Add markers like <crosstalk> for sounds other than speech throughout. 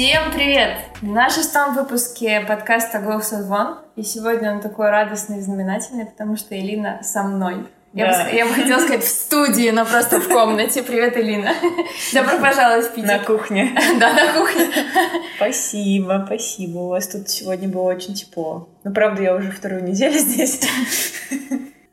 Всем привет! На шестом выпуске подкаста Go One. И сегодня он такой радостный и знаменательный, потому что Элина со мной. Я, Да. бы, я бы хотела сказать в студии, но просто в комнате. Привет, Элина. <laughs> Добро пожаловать в На Питер. кухне. <laughs> Да, на кухне. Спасибо, спасибо. У вас тут сегодня было очень тепло. Ну, правда, я уже вторую неделю <laughs> здесь.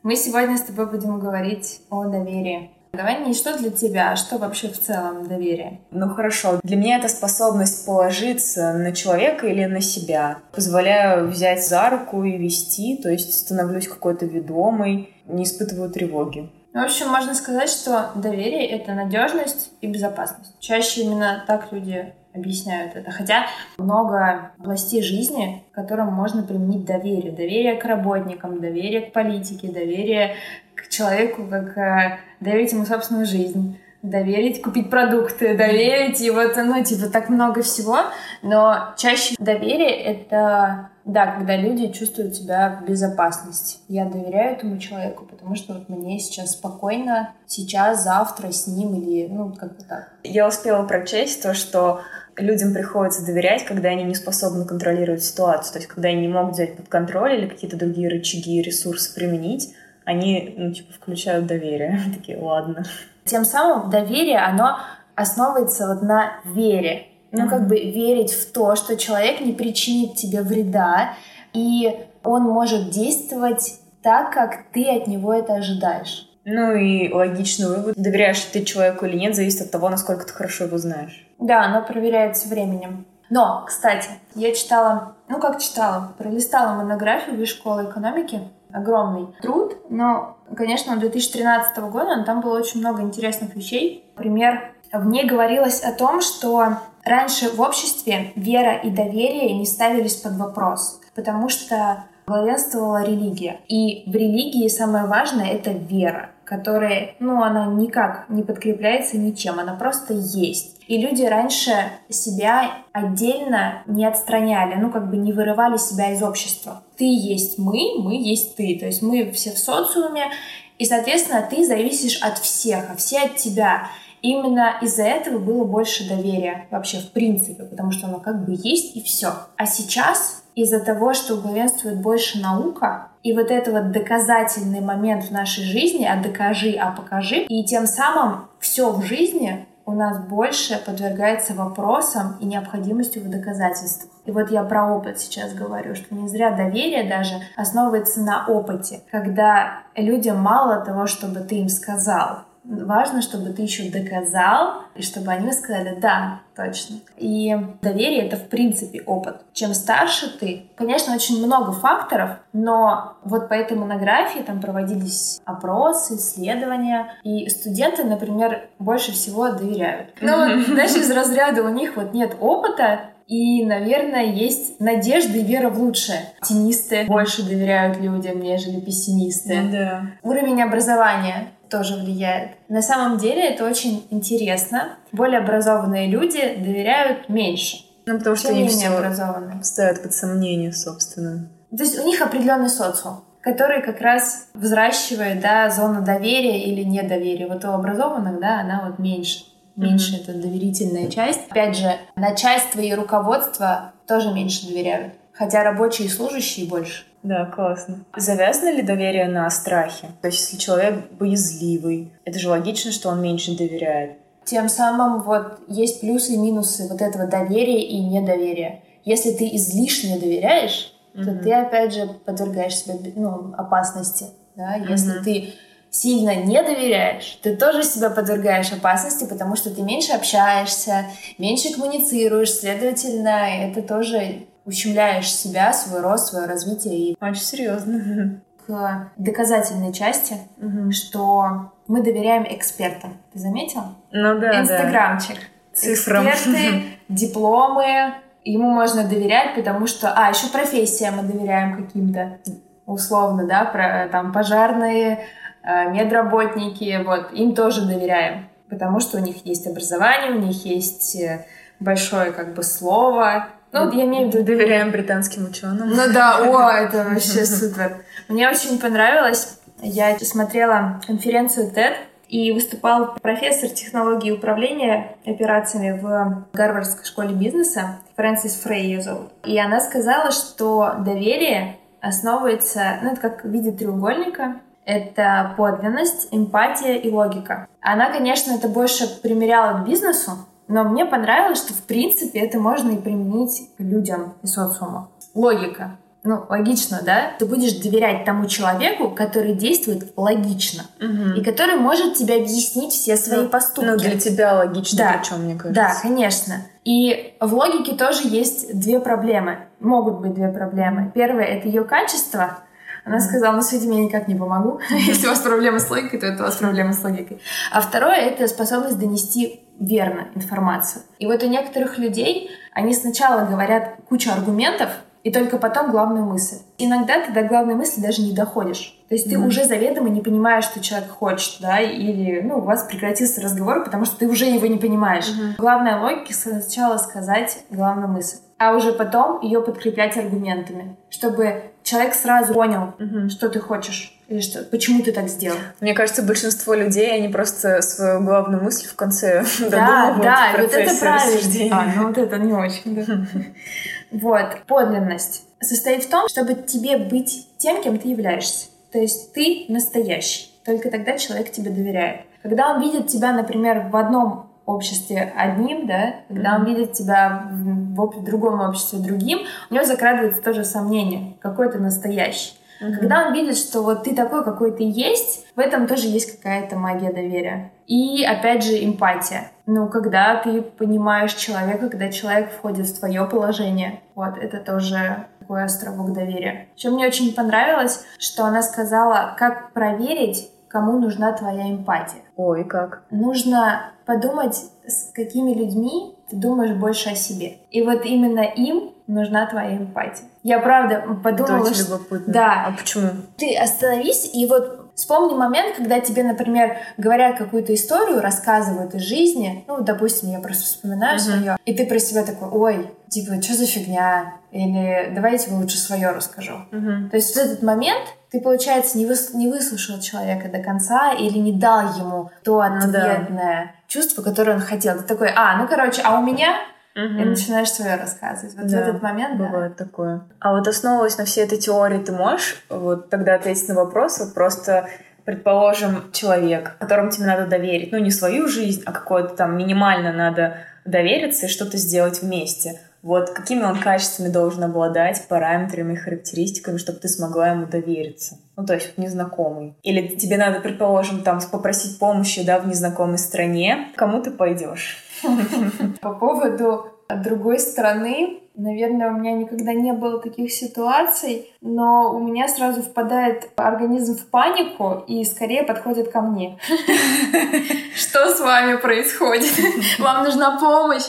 Мы сегодня с тобой будем говорить о доверии. Давай не что для тебя, а что вообще в целом доверие. Ну, хорошо. Для меня это способность положиться на человека или на себя. Позволяю взять за руку и вести, то есть становлюсь какой-то ведомой, не испытываю тревоги. В общем, можно сказать, что доверие — это надежность и безопасность. Чаще именно так люди объясняют это. Хотя много областей жизни, к которым можно применить доверие. Доверие к работникам, доверие к политике, доверие к человеку, как э, доверить ему собственную жизнь доверить купить продукты, доверить, и вот, ну, типа, так много всего, но чаще доверие — это, да, когда люди чувствуют себя в безопасности. Я доверяю этому человеку, потому что вот мне сейчас спокойно, сейчас, завтра с ним или, ну, как-то так. Я успела прочесть то, что людям приходится доверять, когда они не способны контролировать ситуацию. То есть, когда они не могут взять под контроль или какие-то другие рычаги и ресурсы применить, они, ну, типа, включают доверие. <laughs> Такие, ладно. Тем самым доверие, оно основывается вот на вере. Ну, Мгм. как бы верить в то, что человек не причинит тебе вреда, и он может действовать так, как ты от него это ожидаешь. Ну и логичный вывод. Доверяешь ты человеку или нет, зависит от того, насколько ты хорошо его знаешь. Да, оно проверяется временем. Но, кстати, я читала, ну как читала, пролистала монографию школы экономики. Огромный труд, но, конечно, 2013 года, но там было очень много интересных вещей. Например, в ней говорилось о том, что раньше в обществе вера и доверие не ставились под вопрос, потому что главенствовала религия. И в религии самое важное — это вера, которая, ну, она никак не подкрепляется ничем, она просто есть. И люди раньше себя отдельно не отстраняли, ну, как бы не вырывали себя из общества. Ты есть мы, мы есть ты. То есть мы все в социуме, и, соответственно, ты зависишь от всех, а все от тебя. Именно из-за этого было больше доверия вообще в принципе, потому что оно как бы есть и все. А сейчас из-за того, что главенствует больше наука, и вот это вот доказательный момент в нашей жизни, а докажи, а покажи, и тем самым все в жизни у нас больше подвергается вопросам и необходимостью в доказательствах. И вот я про опыт сейчас говорю, что не зря доверие даже основывается на опыте, когда людям мало того, чтобы ты им сказал, важно, чтобы ты еще доказал, и чтобы они сказали, да, точно. И доверие — это, в принципе, опыт. Чем старше ты, конечно, очень много факторов, но вот по этой монографии там проводились опросы, исследования, и студенты, например, больше всего доверяют. Ну, <laughs> знаешь, из разряда у них вот нет опыта, и, наверное, есть надежда и вера в лучшее. Оптимисты больше доверяют людям, нежели пессимисты. Да. Уровень образования тоже влияет. На самом деле это очень интересно. Более образованные люди доверяют меньше, Ну, потому что чем они все образованные. ставят под сомнение, собственно. То есть у них определенный социум, который как раз взращивает да, зону доверия или недоверия. Вот у образованных, да, она вот меньше. Меньше это доверительная часть. Опять же, начальство и руководство тоже меньше доверяют. Хотя рабочие и служащие больше. Да, классно. Завязано ли доверие на страхе? То есть, если человек боязливый, это же логично, что он меньше доверяет. Тем самым вот есть плюсы и минусы вот этого доверия и недоверия. Если ты излишне доверяешь, то Мгм. ты опять же подвергаешь себя ну, опасности. Да? Если Мгм. ты сильно не доверяешь, ты тоже себя подвергаешь опасности, потому что ты меньше общаешься, меньше коммуницируешь, следовательно, это тоже ущемляешь себя, свой рост, свое развитие и Очень серьезно. <laughs> к доказательной части, Мгм. что мы доверяем экспертам. Ты заметил? Ну да, да. Инстаграмчик. Цифрам. Эксперты, <laughs> дипломы. Ему можно доверять, потому что... А, еще профессия мы доверяем каким-то, условно, да, про, там, пожарные, э, медработники, вот, им тоже доверяем, потому что у них есть образование, у них есть э, большое, как бы, слово. Ну, я имею в виду... Доверяем британским ученым. Ну да, о, это <laughs> вообще супер. Мне очень понравилось. Я смотрела конференцию TED, И выступал профессор технологии управления операциями в Гарвардской школе бизнеса, Фрэнсис Фрей ее зовут. И она сказала, что доверие основывается, ну, это как в виде треугольника, это подлинность, эмпатия и логика. Она, конечно, это больше примеряла к бизнесу, но мне понравилось, что в принципе это можно и применить к людям и социуму. Логика. Ну, логично, да? Ты будешь доверять тому человеку, который действует логично. Угу. И который может тебе объяснить все свои ну, поступки. Ну, для тебя логично, Да. причем, мне кажется. Да, конечно. И в логике тоже есть две проблемы. Могут быть две проблемы. Первое — это ее качество. Она сказала, ну, с этим я никак не помогу. <laughs> Если у вас проблемы с логикой, то это у вас проблемы с логикой. А второе — это способность донести верно информацию. И вот у некоторых людей они сначала говорят кучу аргументов, и только потом главную мысль. Иногда ты до главной мысли даже не доходишь. То есть ты Мгм. уже заведомо не понимаешь, что человек хочет, да, или ну, у вас прекратился разговор, потому что ты уже его не понимаешь. Мгм. Главная логика сначала сказать главную мысль, а уже потом ее подкреплять аргументами, чтобы человек сразу понял, Мгм. что ты хочешь, или что, почему ты так сделал. Мне кажется, большинство людей, они просто свою главную мысль в конце Да, <laughs> додумывают да, в вот это правильно. рассуждения. А, ну вот это не очень, да. <laughs> Вот, подлинность состоит в том, чтобы тебе быть тем, кем ты являешься. То есть ты настоящий. Только тогда человек тебе доверяет. Когда он видит тебя, например, в одном обществе одним, да, когда он видит тебя в, в другом обществе другим, у него закрадывается тоже сомнение, какой ты настоящий. Мгм. Когда он видит, что вот ты такой, какой ты есть, в этом тоже есть какая-то магия доверия. И опять же эмпатия. Ну, когда ты понимаешь человека, когда человек входит в твое положение, вот это тоже такой островок доверия. Еще мне очень понравилось, что она сказала, как проверить, кому нужна твоя эмпатия. Ой, как? Нужно подумать, с какими людьми ты думаешь больше о себе. И вот именно им нужна твоя эмпатия. Я правда Это подумала, очень что любопытно. Да. А почему? ты остановись и вот вспомни момент, когда тебе, например, говорят какую-то историю, рассказывают из жизни, ну, допустим, я просто вспоминаю Мгм. свое, и ты про себя такой, ой, типа, что за фигня? Или давай я тебе лучше свое расскажу. Мгм. То есть в этот момент ты, получается, не, выс- не выслушал человека до конца или не дал ему то Ну да. ответное чувство, которое он хотел. Ты такой, а, ну, короче, а у меня? И Мгм. начинаешь свое рассказывать. Вот в Да, этот момент, да. Бывает такое. А вот основываясь на всей этой теории, ты можешь вот тогда ответить на вопрос, вот просто предположим, человек, которому тебе надо доверить, ну не свою жизнь, а какое-то там минимально надо довериться и что-то сделать вместе. Вот какими он качествами должен обладать, параметрами, характеристиками, чтобы ты смогла ему довериться? Ну, то есть вот незнакомый. Или тебе надо, предположим, там попросить помощи, да, в незнакомой стране. Кому ты пойдешь? <laughs> По поводу другой стороны, наверное, у меня никогда не было таких ситуаций, но у меня сразу впадает организм в панику и скорее подходит ко мне. <laughs> Что с вами происходит? <laughs> Вам нужна помощь?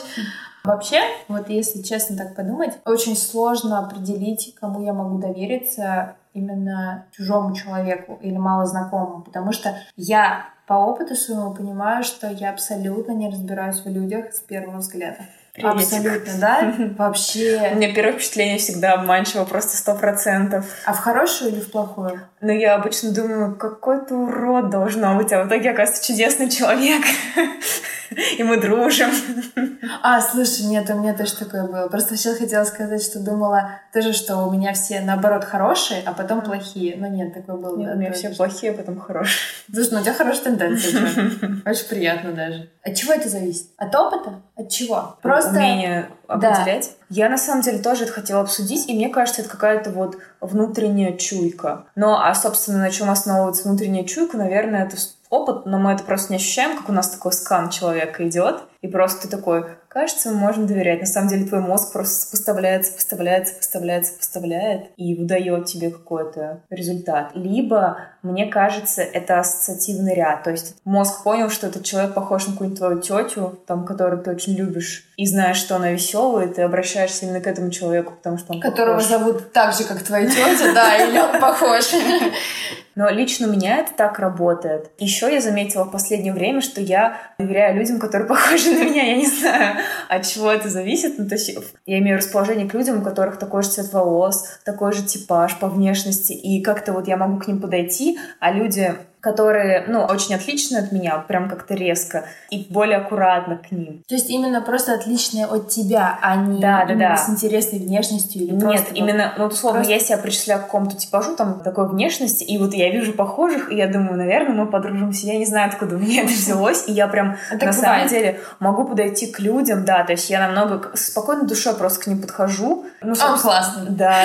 Вообще, вот если честно так подумать, очень сложно определить, кому я могу довериться именно чужому человеку или малознакомому, потому что я по опыту своему понимаю, что я абсолютно не разбираюсь в людях с первого взгляда. Приветик. Абсолютно, да? <laughs> У Вообще. меня первое впечатление всегда обманчиво, просто сто процентов. А в хорошую или в плохую? Но я обычно думаю, какой ты урод должно быть, а в итоге, оказывается, чудесный человек. <laughs> <laughs> И мы дружим. А, слушай, нет, у меня тоже такое было. Просто сейчас хотела сказать, что думала тоже, что у меня все наоборот хорошие, а потом плохие. Но нет, такое было. Нет, да, у меня все плохие, а потом хорошие. Слушай, ну у тебя хорошая тенденция. <laughs> Очень приятно даже. От чего это зависит? От опыта? От чего? Просто... Умение определять. Я на самом деле тоже это хотела обсудить, и мне кажется, это какая-то вот внутренняя чуйка. Но, а, собственно, на чем основывается внутренняя чуйка, наверное, это опыт, но мы это просто не ощущаем, как у нас такой скан человека идет, и просто ты такой, кажется, можно доверять. На самом деле твой мозг просто сопоставляет, сопоставляет, сопоставляет, сопоставляет и выдает тебе какой-то результат. Либо, мне кажется, это ассоциативный ряд. То есть мозг понял, что этот человек похож на какую-нибудь твою тетю, там, которую ты очень любишь, и знаешь, что она веселая, и ты обращаешься именно к этому человеку, потому что он Которого похож. зовут так же, как твоя тетя, да, или он <laughs> похож. Но лично у меня это так работает. Еще я заметила в последнее время, что я доверяю людям, которые <laughs> похожи на меня. Я не знаю, от чего это зависит. Ну, то есть я имею расположение к людям, у которых такой же цвет волос, такой же типаж по внешности. И как-то вот я могу к ним подойти, а люди которые, ну, очень отличны от меня, прям как-то резко, и более аккуратно к ним. То есть именно просто отличные от тебя, а не да, да, да. с интересной внешностью или Нет, просто... именно, ну, условно, просто... я себя причисляю к какому-то типажу, там, такой внешности, и вот я вижу похожих, и я думаю, наверное, мы подружимся. Я не знаю, откуда меня это взялось, и я прям, Это на самом деле, могу подойти к людям, да, то есть я намного спокойной душой просто к ним подхожу. Ну, Он собственно, классный. Да.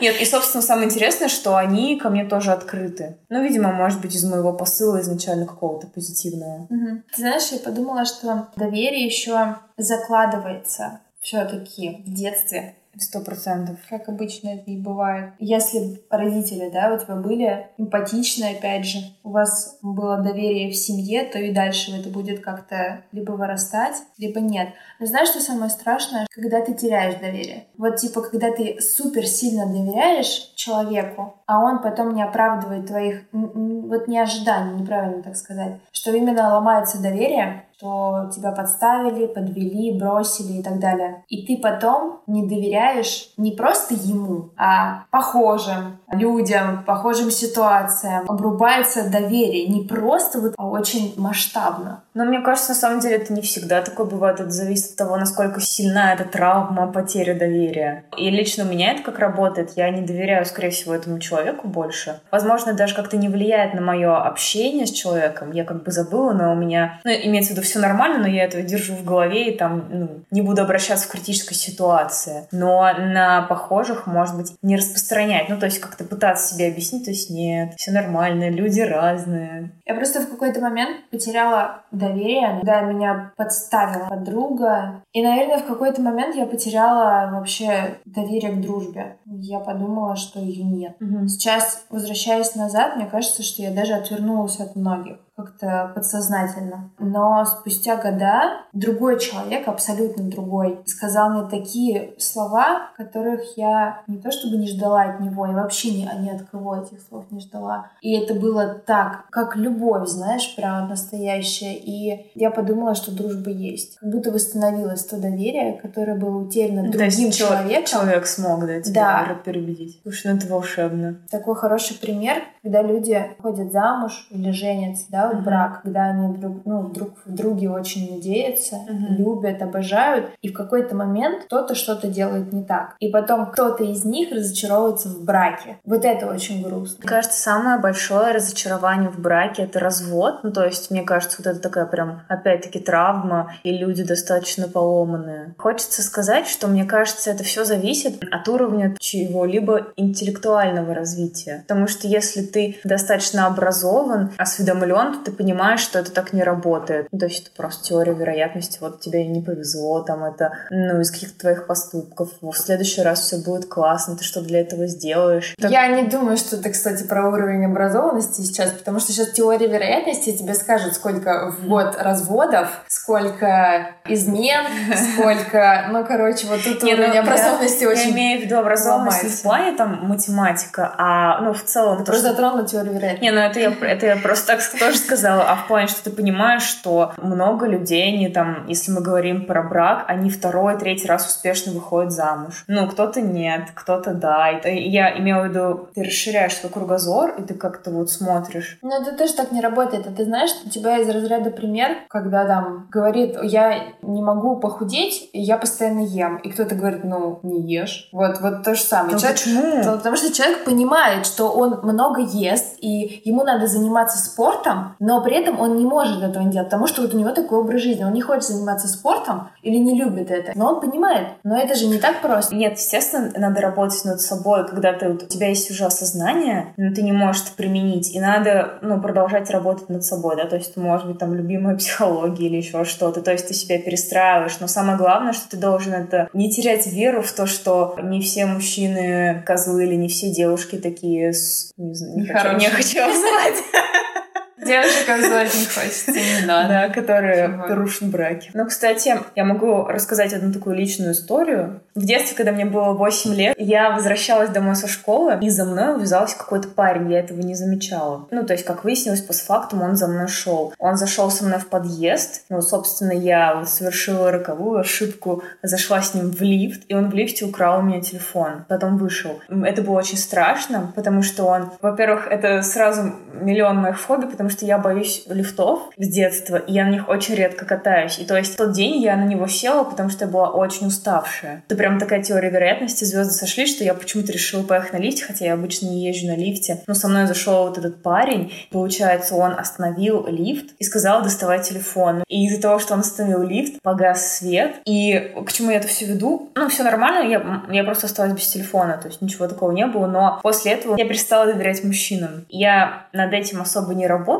Нет, и, собственно, самое интересное, что они ко мне тоже открыты. Ну, видимо, может быть, из моего посыла изначально какого-то позитивного. Мгм. Ты знаешь, я подумала, что доверие еще закладывается все-таки в детстве. Сто процентов. Как обычно это и бывает. Если родители, да, у тебя были эмпатичны, опять же, у вас было доверие в семье, то и дальше это будет как-то либо вырастать, либо нет. Но знаешь, что самое страшное? Когда ты теряешь доверие. Вот типа, когда ты супер сильно доверяешь человеку, а он потом не оправдывает твоих, вот не ожиданий, неправильно так сказать, что именно ломается доверие, что тебя подставили, подвели, бросили и так далее. И ты потом не доверяешь не просто ему, а похожим людям, похожим ситуациям. Обрубается доверие не просто вот, а очень масштабно. Но мне кажется, на самом деле это не всегда такое бывает. Это зависит от того, насколько сильна эта травма, потеря доверия. И лично у меня это как работает. Я не доверяю, скорее всего, этому человеку больше. Возможно, даже как-то не влияет на мое общение с человеком. Я как бы забыла, но у меня... Ну, имеется в виду, все нормально, но я это держу в голове и там ну, не буду обращаться в критической ситуации. Но на похожих, может быть, не распространять. Ну, то есть как-то пытаться себе объяснить, то есть нет, все нормально, люди разные. Я просто в какой-то момент потеряла доверие, когда меня подставила подруга. И, наверное, в какой-то момент я потеряла вообще доверие к дружбе. Я подумала, что ее нет. Сейчас, возвращаясь назад, мне кажется, что я даже отвернулась от многих как-то подсознательно. Но спустя года другой человек, абсолютно другой, сказал мне такие слова, которых я не то чтобы не ждала от него, я вообще ни, ни от кого этих слов не ждала. И это было так, как любовь, знаешь, прям настоящая. И я подумала, что дружба есть. Как будто восстановилось то доверие, которое было утеряно Ну, То другим есть чел- человеком. Человек смог, да, тебя Да. переубедить. Слушай, ну это волшебно. Такой хороший пример, когда люди ходят замуж или женятся, да, вот Мгм. брак, когда они друг, ну, друг в друге очень надеются, Мгм. любят, обожают, и в какой-то момент кто-то что-то делает не так. И потом кто-то из них разочаровывается в браке. Вот это очень грустно. Мне кажется, самое большое разочарование в браке — это развод. Ну, то есть, мне кажется, вот это такая прям, опять-таки, травма, и люди достаточно поломанные. Хочется сказать, что, мне кажется, это все зависит от уровня чего-либо интеллектуального развития. Потому что если ты достаточно образован, осведомлен, ты понимаешь, что это так не работает. Ну, то есть, это просто теория вероятности. Вот тебе не повезло, там, это, ну, из каких-то твоих поступков. В следующий раз все будет классно, ты что для этого сделаешь. Так- Я не думаю, что это, кстати, про уровень образованности сейчас, потому что сейчас теория вероятности тебе скажет, сколько в год разводов, сколько измен, <laughs> сколько... Ну, короче, вот тут ну, уровень я- образованности Я очень... имею в виду образованность в плане там математика, а ну в целом Ты то, просто что- затронула теорию вероятности. Не, ну это я, это я просто так тоже сказала, а в плане, что ты понимаешь, что много людей, они там, если мы говорим про брак, они второй, третий раз успешно выходят замуж. Ну, кто-то нет, кто-то да. Ты- я имела в виду, ты расширяешь свой кругозор, и ты как-то вот смотришь. Ну, это тоже так не работает. А ты знаешь, у тебя из разряда пример, когда там говорит, я не могу похудеть, и я постоянно ем. И кто-то говорит, ну, не ешь. Вот, вот то же самое. Ну, Человек- почему? То- Потому что человек понимает, что он много ест, и ему надо заниматься спортом, но при этом он не может этого не делать, потому что вот у него такой образ жизни. Он не хочет заниматься спортом или не любит это. Но он понимает. Но это же не так просто. Нет, естественно, надо работать над собой, когда ты, вот у тебя есть уже осознание, но ты не можешь это применить, и надо ну, продолжать работать над собой, да, то есть, может быть, там, любимая психология или еще что-то, то есть ты себя перестраиваешь, но самое главное, что ты должен это не терять веру в то, что не все мужчины козлы или не все девушки такие, с- не, знаю, не хочу, Нехорошие. не хочу обзывать. <laughs> Девушек показывать не хочется, не надо. Да, которые рушат браки. Ну, кстати, я могу рассказать одну такую личную историю. В детстве, когда мне было 8 лет, я возвращалась домой со школы, и за мной увязался какой-то парень, я этого не замечала. Ну, то есть, как выяснилось, постфактум он за мной шел. Он зашел со мной в подъезд, ну, собственно, я вот совершила роковую ошибку, зашла с ним в лифт, и он в лифте украл у меня телефон, потом вышел. Это было очень страшно, потому что он, во-первых, это сразу миллион моих фобий, потому что я боюсь лифтов с детства, и я на них очень редко катаюсь. И то есть в тот день я на него села, потому что я была очень уставшая. Это прям такая теория вероятности, звезды сошли, что я почему-то решила поехать на лифте, хотя я обычно не езжу на лифте. Но со мной зашел вот этот парень, получается, он остановил лифт и сказал доставай телефон. И из-за того, что он остановил лифт, погас свет. И к чему я это все веду? Ну, все нормально, я, я просто осталась без телефона, то есть ничего такого не было, но после этого я перестала доверять мужчинам. Я над этим особо не работала,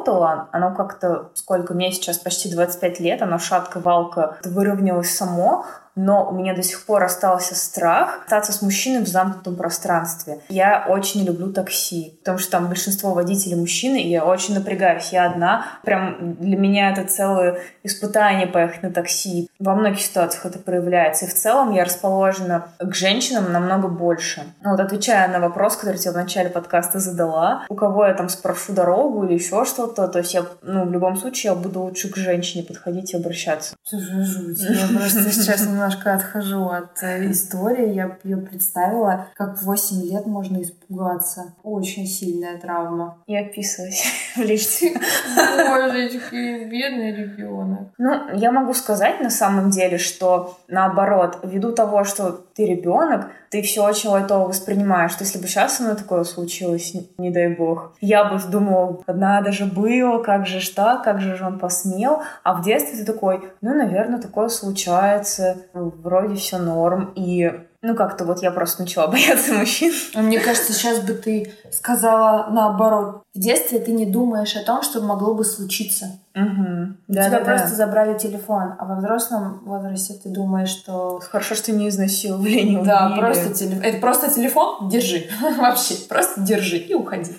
оно как-то, сколько мне сейчас, почти 25 лет, оно шатко-валко выровнялось само, но у меня до сих пор остался страх остаться с мужчиной в замкнутом пространстве. Я очень люблю такси, потому что там большинство водителей мужчины, и я очень напрягаюсь. Я одна. Прям для меня это целое испытание поехать на такси. Во многих ситуациях это проявляется. И в целом я расположена к женщинам намного больше. Ну, вот отвечая на вопрос, который тебе в начале подкаста задала, у кого я там спрошу дорогу или еще что-то, то есть я, ну, в любом случае, я буду лучше к женщине подходить и обращаться. Слушай, жуть. Я просто сейчас <laughs> немного немножко отхожу от э, истории. Я ее представила, как в 8 лет можно испугаться. Очень сильная травма. И описывать <laughs> в лифте. Божечки, бедный ребенок. Ну, я могу сказать на самом деле, что наоборот, ввиду того, что ты ребенок, ты все очень лайтово воспринимаешь. Что если бы сейчас со мной такое случилось, не дай бог, я бы думала, надо же было, как же ж так, как же он посмел. А в детстве ты такой, ну, наверное, такое случается, вроде все норм. И ну, как-то вот я просто начала <laughs> бояться мужчин. А мне кажется, сейчас бы ты сказала наоборот. В детстве ты не думаешь о том, что могло бы случиться. Угу. Да, тебя да, просто да. забрали телефон, а во взрослом возрасте ты думаешь, что... Хорошо, что не изнасиловали, не Да, убили. просто телефон. Это просто телефон, держи. <laughs> Вообще, просто держи и уходи.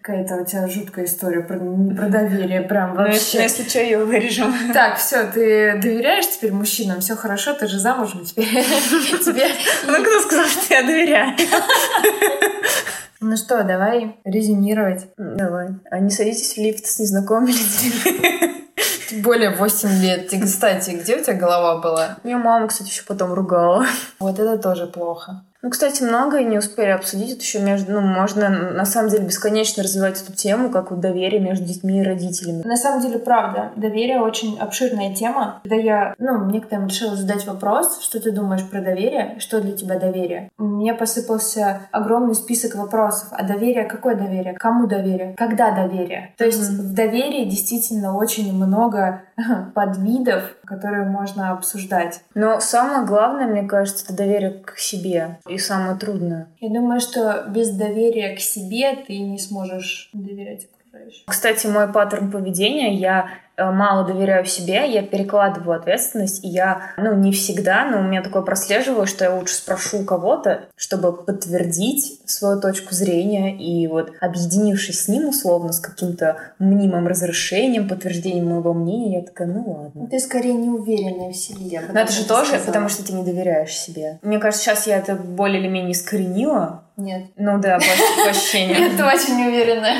Какая-то у тебя жуткая история про, про доверие, прям вообще. Ну, если что, ее вырежем. Так, все, ты доверяешь теперь мужчинам, все хорошо, ты же замужем теперь. <laughs> Ну, кто сказал, что я доверяю? <laughs> Ну что, давай резюмировать. Давай. А не садитесь в лифт с незнакомыми людьми. Более 8 лет. И, кстати, где у тебя голова была? Меня мама, кстати, еще потом ругала. Вот это тоже плохо. Ну, кстати, многое не успели обсудить. Это еще между, ну, можно на самом деле бесконечно развивать эту тему, как вот доверие между детьми и родителями. На самом деле, правда, доверие очень обширная тема. Когда я, ну, некоторым решила задать вопрос, что ты думаешь про доверие, что для тебя доверие, мне посыпался огромный список вопросов. А доверие, какое доверие? Кому доверие? Когда доверие? То есть mm-hmm. в доверии действительно очень много <laughs> подвидов, которые можно обсуждать. Но самое главное, мне кажется, это доверие к себе и самое трудное. Я думаю, что без доверия к себе ты не сможешь доверять окружающим. Кстати, мой паттерн поведения, я мало доверяю себе, я перекладываю ответственность, и я, ну, не всегда, но у меня такое прослеживаю, что я лучше спрошу у кого-то, чтобы подтвердить свою точку зрения, и вот объединившись с ним условно, с каким-то мнимым разрешением, подтверждением моего мнения, я такая, ну ладно. Ты скорее не уверенная в себе. Но это же тоже, сказала. потому что ты не доверяешь себе. Мне кажется, сейчас я это более или менее искоренила, нет. Ну да, по, <laughs> ощущениям. Это очень уверенная.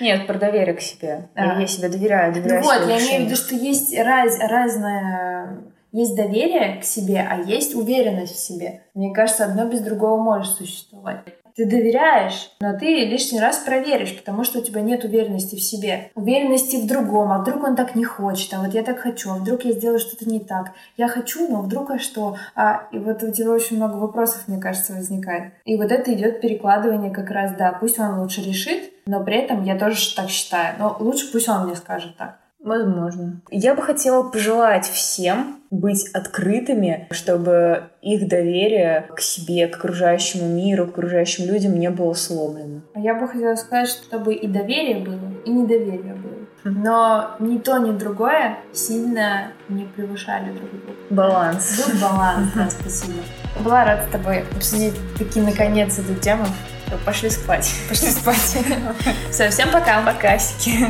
Нет, про доверие к себе. Я себе доверяю, доверяю Ну вот, я имею в виду, что есть раз, разное... Есть доверие к себе, а есть уверенность в себе. Мне кажется, одно без другого может существовать. Ты доверяешь, но ты лишний раз проверишь, потому что у тебя нет уверенности в себе. Уверенности в другом, а вдруг он так не хочет, а вот я так хочу, а вдруг я сделаю что-то не так. Я хочу, но вдруг а что? А, и вот у тебя очень много вопросов, мне кажется, возникает. И вот это идет перекладывание как раз, да, пусть он лучше решит, но при этом я тоже так считаю. Но лучше пусть он мне скажет так. Возможно. Я бы хотела пожелать всем быть открытыми, чтобы их доверие к себе, к окружающему миру, к окружающим людям не было сломлено. Я бы хотела сказать, чтобы и доверие было, и недоверие было. Но ни то, ни другое сильно не превышали друг друга. Баланс. Был баланс, да, спасибо. Была рада с тобой обсудить таки наконец эту тему. Пошли спать. Пошли спать. Все, всем пока. Покасики.